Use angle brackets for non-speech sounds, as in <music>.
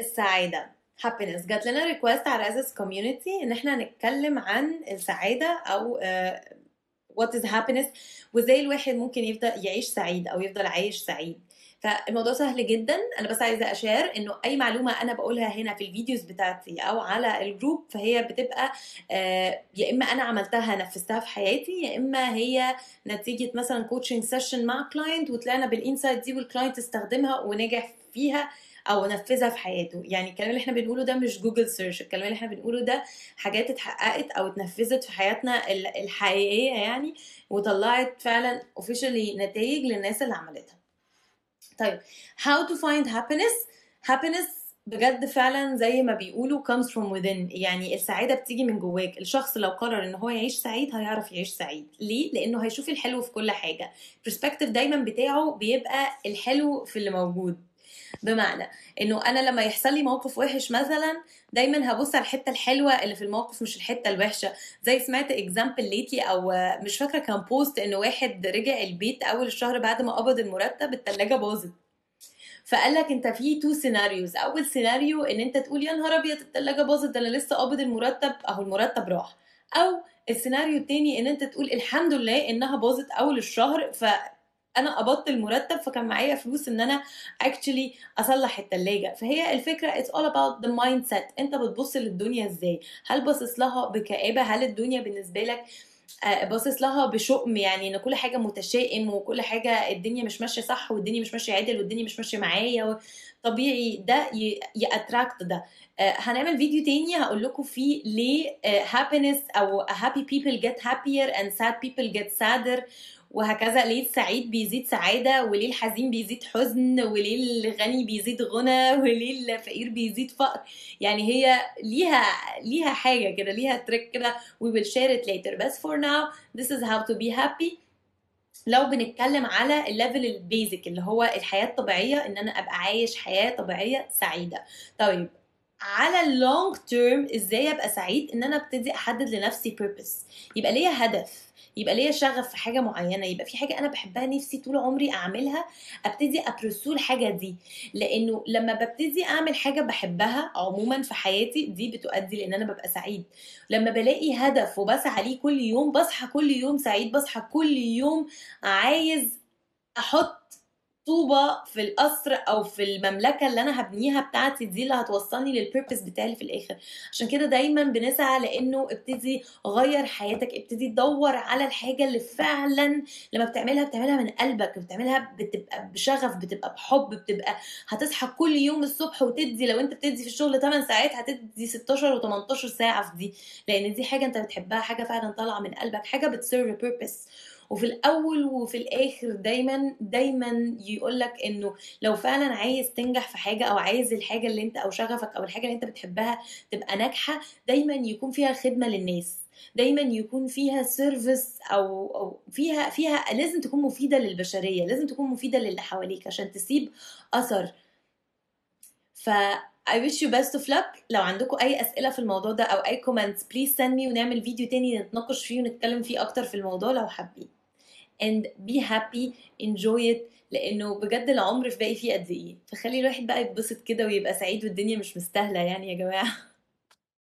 السعادة. Happiness. جات لنا request على أساس community إن إحنا نتكلم عن السعادة أو آه، what is happiness وإزاي الواحد ممكن يفضل يعيش سعيد أو يفضل عايش سعيد. فالموضوع سهل جدا. أنا بس عايزة أشير إنه أي معلومة أنا بقولها هنا في ال videos بتاعتي أو على الجروب فهي بتبقى آه، يا إما أنا عملتها نفذتها في حياتي يا إما هي نتيجة مثلا coaching session مع client وطلعنا بال insight دي وال client استخدمها ونجح فيها أو نفذها في حياته. يعني الكلام اللي إحنا بنقوله ده مش جوجل search الكلام اللي إحنا بنقوله ده حاجات اتحققت أو اتنفذت في حياتنا ال- الحقيقية يعني وطلعت فعلا officially نتائج للناس اللي عملتها. طيب how to find happiness. Happiness بجد فعلا زي ما بيقولوا comes from within يعني السعادة بتيجي من جواك. الشخص لو قرر إن هو يعيش سعيد هيعرف يعيش سعيد. ليه؟ لأنه هيشوف الحلو في كل حاجة. perspective دايما بتاعه بيبقى الحلو في اللي موجود. بمعنى انه أنا لما يحصل لي موقف وحش مثلا دايما هبص على الحتة الحلوة اللي في الموقف مش الحتة الوحشة. زي سمعت example lately أو مش فاكرة كان post إن واحد رجع البيت أول الشهر بعد ما قبض المرتب التلاجة باظت. فقال لك أنت في two scenarios أول سيناريو إن أنت تقول يا نهار أبيض التلاجة باظت ده أنا لسه قابض المرتب أهو المرتب راح. أو السيناريو التاني إن أنت تقول الحمد لله إنها باظت أول الشهر ف أنا قبضت المرتب فكان معايا فلوس إن أنا actually أصلح التلاجة. فهي الفكرة it's all about the mindset. أنت بتبص للدنيا إزاي؟ هل باصص لها بكآبة؟ هل الدنيا بالنسبة لك آه، باصص لها بشؤم؟ يعني إن كل حاجة متشائم وكل حاجة الدنيا مش ماشية صح والدنيا مش ماشية عدل والدنيا مش ماشية معايا طبيعي ده ياتراكت ده. آه، هنعمل فيديو تاني هقول لكم فيه ليه آه، happiness أو happy people get happier and sad people get sadder. وهكذا ليه السعيد بيزيد سعادة وليه الحزين بيزيد حزن وليه الغني بيزيد غنى <laughs> وليه الفقير بيزيد فقر. يعني هي ليها ليها حاجة كده ليها trick كده. We will share it later. بس for now this is how to be happy. لو بنتكلم على ال level ال basic اللي هو الحياة الطبيعية إن أنا أبقى عايش حياة طبيعية سعيدة. طيب على اللونج تيرم إزاي ابقى سعيد ان أنا ابتدي احدد لنفسي purpose. يبقى ليا هدف يبقى ليا شغف في حاجة معينة يبقى في حاجة أنا بحبها نفسي طول عمري أعملها ابتدي ابرسو الحاجة دي. لأنه لما ببتدي أعمل حاجة بحبها عموما في حياتي دي بتؤدي لإن أنا ببقى سعيد. لما بلاقي هدف وبسعى ليه كل يوم بصحى كل يوم سعيد بصحى كل يوم عايز أحط طوبة في القصر أو في المملكة اللي أنا هبنيها بتاعتي دي اللي هتوصلني للبيربس بتاعي في الآخر. عشان كده دايما بنسعى لأنه ابتدي غير حياتك ابتدي دور على الحاجة اللي فعلا لما بتعملها بتعملها من قلبك بتعملها بتبقى بشغف بتبقى بحب بتبقى هتصحى كل يوم الصبح وتدي لو أنت بتدي في الشغل 8 ساعات هتدي 16 و18 ساعة في دي. لأن دي حاجة أنت بتحبها حاجة فعلا طالعة من قلبك حاجة بتسيرف بيربس وفي الأول وفي الآخر دايما دايما يقول لك إنه لو فعلا عايز تنجح في حاجة أو عايز الحاجة اللي أنت أو شغفك أو الحاجة اللي أنت بتحبها تبقى ناجحة دايما يكون فيها خدمة للناس. دايما يكون فيها سيرفيس أو أو فيها فيها لازم تكون مفيدة للبشرية لازم تكون مفيدة للي حواليك عشان تسيب أثر. ف I wish you best of luck. لو عندكم أي أسئلة في الموضوع ده أو أي comments please send me ونعمل فيديو تاني نتناقش فيه ونتكلم فيه أكتر في الموضوع لو حابين. And be happy enjoy it. لأنه بجد العمر في باقي فيه قد إيه. فخلي الواحد بقى يتبسط كده ويبقى سعيد والدنيا مش مستاهلة يعني يا جماعة.